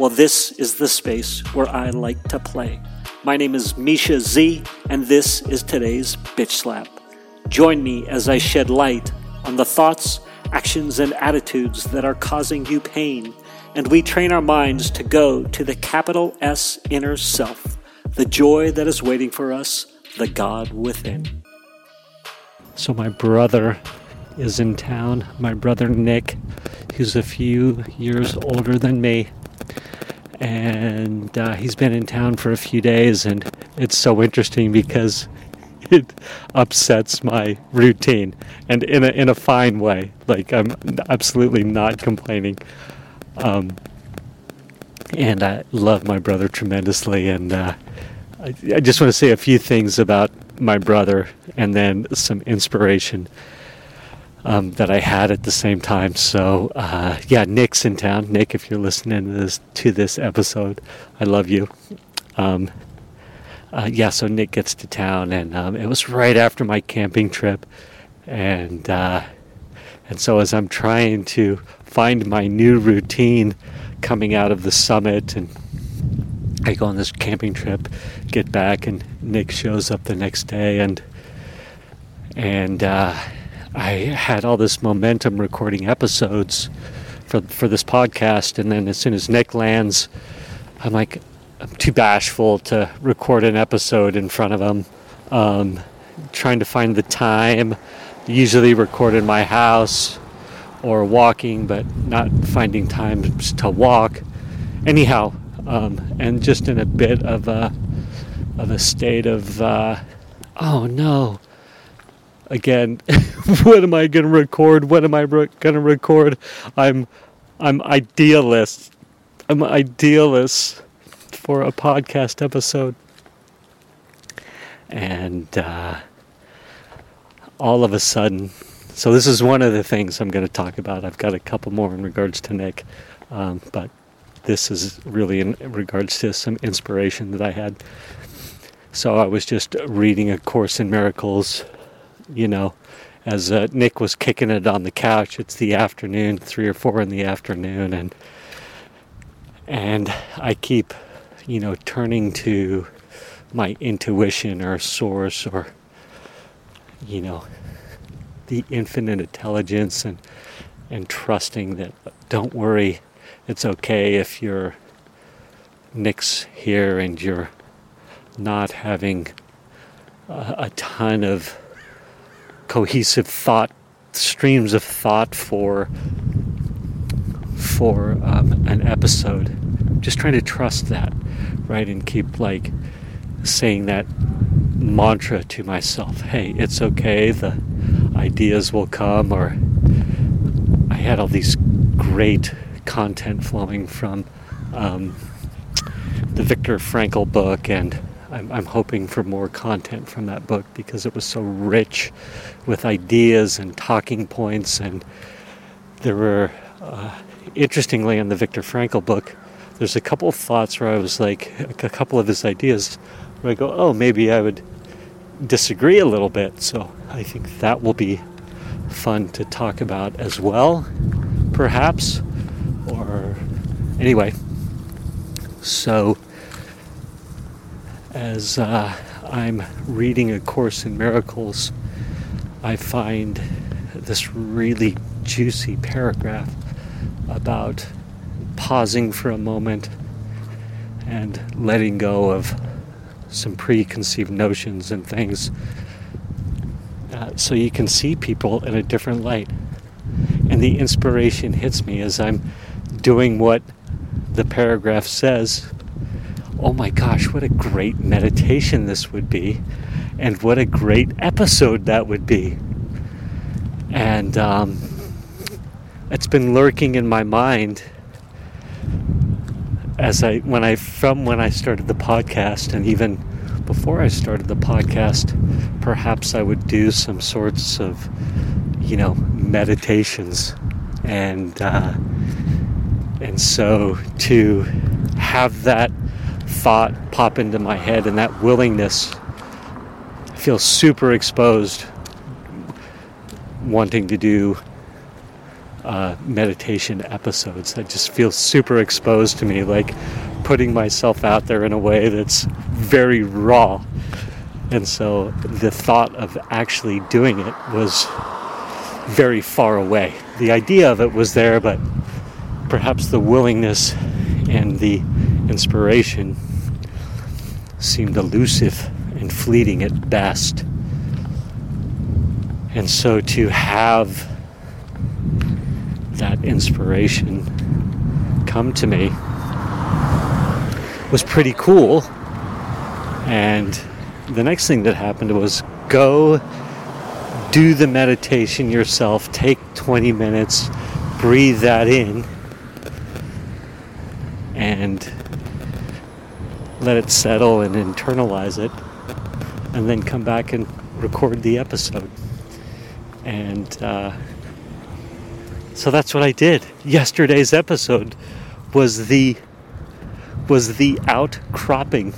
Well, this is the space where I like to play. My name is Misha Z, and this is today's Bitch Slap. Join me as I shed light on the thoughts, actions, and attitudes that are causing you pain, and we train our minds to go to the capital S inner self, the joy that is waiting for us, the God within. So, my brother is in town, my brother Nick, who's a few years older than me. And uh, he's been in town for a few days, and it's so interesting because it upsets my routine and in a in a fine way. Like I'm absolutely not complaining. Um, and I love my brother tremendously, and uh, I, I just want to say a few things about my brother, and then some inspiration um, that I had at the same time. So uh, yeah, Nick's in town. Nick, if you're listening to this to this episode, I love you. Um, uh, yeah, so Nick gets to town, and um, it was right after my camping trip, and uh, and so as I'm trying to find my new routine coming out of the summit, and I go on this camping trip, get back, and Nick shows up the next day, and and uh, I had all this momentum recording episodes for for this podcast, and then as soon as Nick lands, I'm like, I'm too bashful to record an episode in front of him. Um, trying to find the time. Usually record in my house or walking, but not finding time to walk. Anyhow, um, and just in a bit of a of a state of uh, oh no. Again, what am I going to record? What am I re- going to record? I'm I'm idealist. I'm idealist for a podcast episode. And uh, all of a sudden, so this is one of the things I'm going to talk about. I've got a couple more in regards to Nick, um, but this is really in regards to some inspiration that I had. So I was just reading A Course in Miracles, you know, as uh, Nick was kicking it on the couch. It's the afternoon, three or four in the afternoon, and and I keep you know, turning to my intuition or source or, you know, the infinite intelligence and, and trusting that don't worry, it's okay if you're Nick's here and you're not having a, a ton of cohesive thought streams of thought for for um, an episode just trying to trust that, right? And keep like saying that mantra to myself hey, it's okay, the ideas will come, or I had all these great content flowing from um, the Viktor Frankl book, and I'm, I'm, hoping for more content from that book because it was so rich with ideas and talking points, and there were, uh, interestingly, in the Viktor Frankl book, there's a couple of thoughts where I was like, a couple of his ideas where I go, oh, maybe I would disagree a little bit. So I think that will be fun to talk about as well, perhaps. Or anyway, so as uh, I'm reading A Course in Miracles, I find this really juicy paragraph about pausing for a moment and letting go of some preconceived notions and things uh, so you can see people in a different light. And the inspiration hits me as I'm doing what the paragraph says. Oh my gosh, what a great meditation this would be, and what a great episode that would be. And um, it's been lurking in my mind as I when I from when I started the podcast and even before I started the podcast, perhaps I would do some sorts of you know meditations and uh, and so to have that thought pop into my head and that willingness I feel super exposed wanting to do uh, meditation episodes. That just feel super exposed to me like putting myself out there in a way that's very raw. And so the thought of actually doing it was very far away. The idea of it was there but perhaps the willingness and the inspiration seemed elusive and fleeting at best. And so to have that inspiration come to me was pretty cool. And the next thing that happened was go do the meditation yourself, take 20 minutes, breathe that in, and let it settle and internalize it, and then come back and record the episode. And uh, so that's what I did. Yesterday's episode was the was the outcropping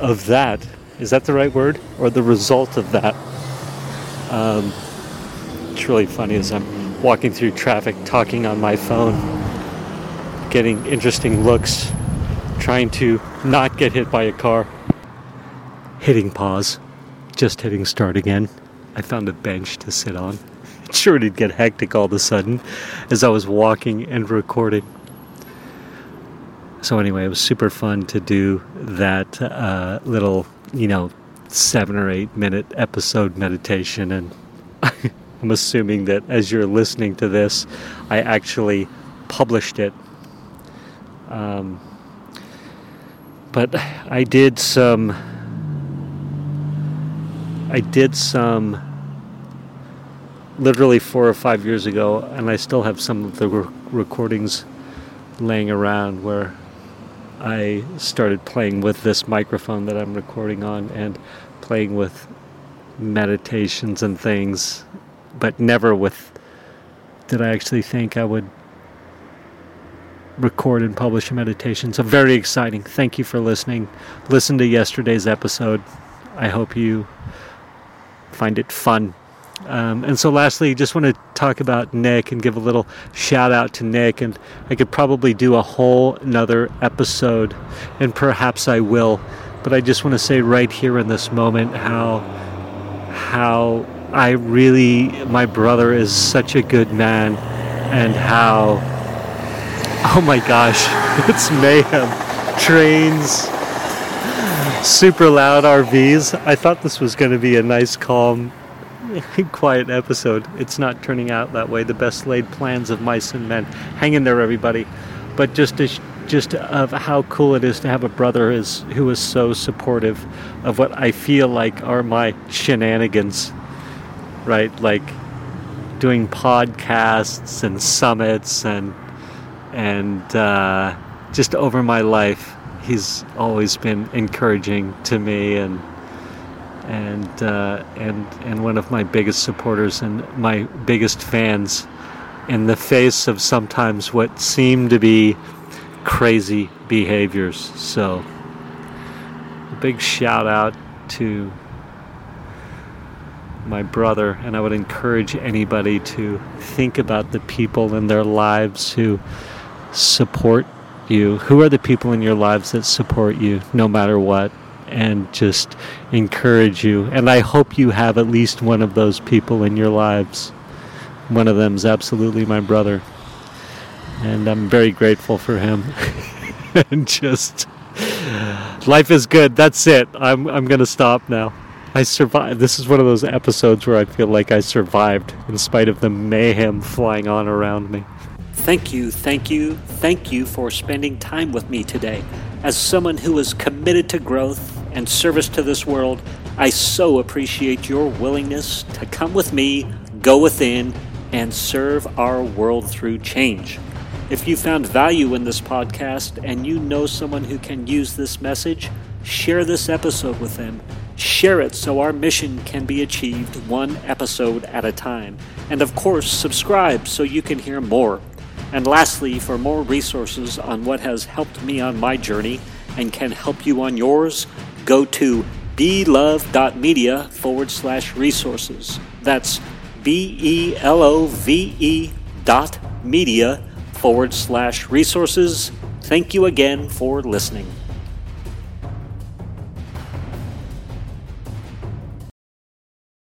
of that. Is that the right word, or the result of that? Um, it's really funny as I'm walking through traffic, talking on my phone, getting interesting looks trying to not get hit by a car. Hitting pause, just hitting start again. I found a bench to sit on. It sure, it'd get hectic all of a sudden as I was walking and recording. So, anyway, it was super fun to do that uh, little, you know, seven or eight minute episode meditation. And I'm assuming that as you're listening to this, I actually published it. Um, but I did some I did some literally four or five years ago, and I still have some of the re- recordings laying around where I started playing with this microphone that I'm recording on and playing with meditations and things, but never with did I actually think I would record and publish a meditation. So, very exciting. Thank you for listening. Listen to yesterday's episode. I hope you find it fun. Um, and so, lastly, just want to talk about Nick and give a little shout out to Nick. And I could probably do a whole another episode, and perhaps I will. But I just want to say right here in this moment how how I really my brother is such a good man, and how Oh my gosh, it's mayhem. Trains, super loud RVs. I thought this was going to be a nice, calm, quiet episode. It's not turning out that way. The best laid plans of mice and men. Hang in there, everybody. But just to, just of how cool it is to have a brother is who is so supportive of what I feel like are my shenanigans, right? Like doing podcasts and summits and and uh, just over my life, he's always been encouraging to me and and uh, and and one of my biggest supporters and my biggest fans in the face of sometimes what seem to be crazy behaviors. So, a big shout out to my brother, and I would encourage anybody to think about the people in their lives who support you? Who are the people in your lives that support you no matter what? And just encourage you. And I hope you have at least one of those people in your lives. One of them is absolutely my brother. And I'm very grateful for him. and just life is good. That's it. I'm I'm going to stop now. I survived. This is one of those episodes where I feel like I survived in spite of the mayhem flying on around me. Thank you, thank you, thank you for spending time with me today. As someone who is committed to growth and service to this world, I so appreciate your willingness to come with me, go within, and serve our world through change. If you found value in this podcast and you know someone who can use this message, share this episode with them. Share it so our mission can be achieved one episode at a time. And of course, subscribe so you can hear more. And lastly, for more resources on what has helped me on my journey and can help you on yours, go to belove.media forward slash resources. That's B E L O V E dot media forward slash resources. Thank you again for listening.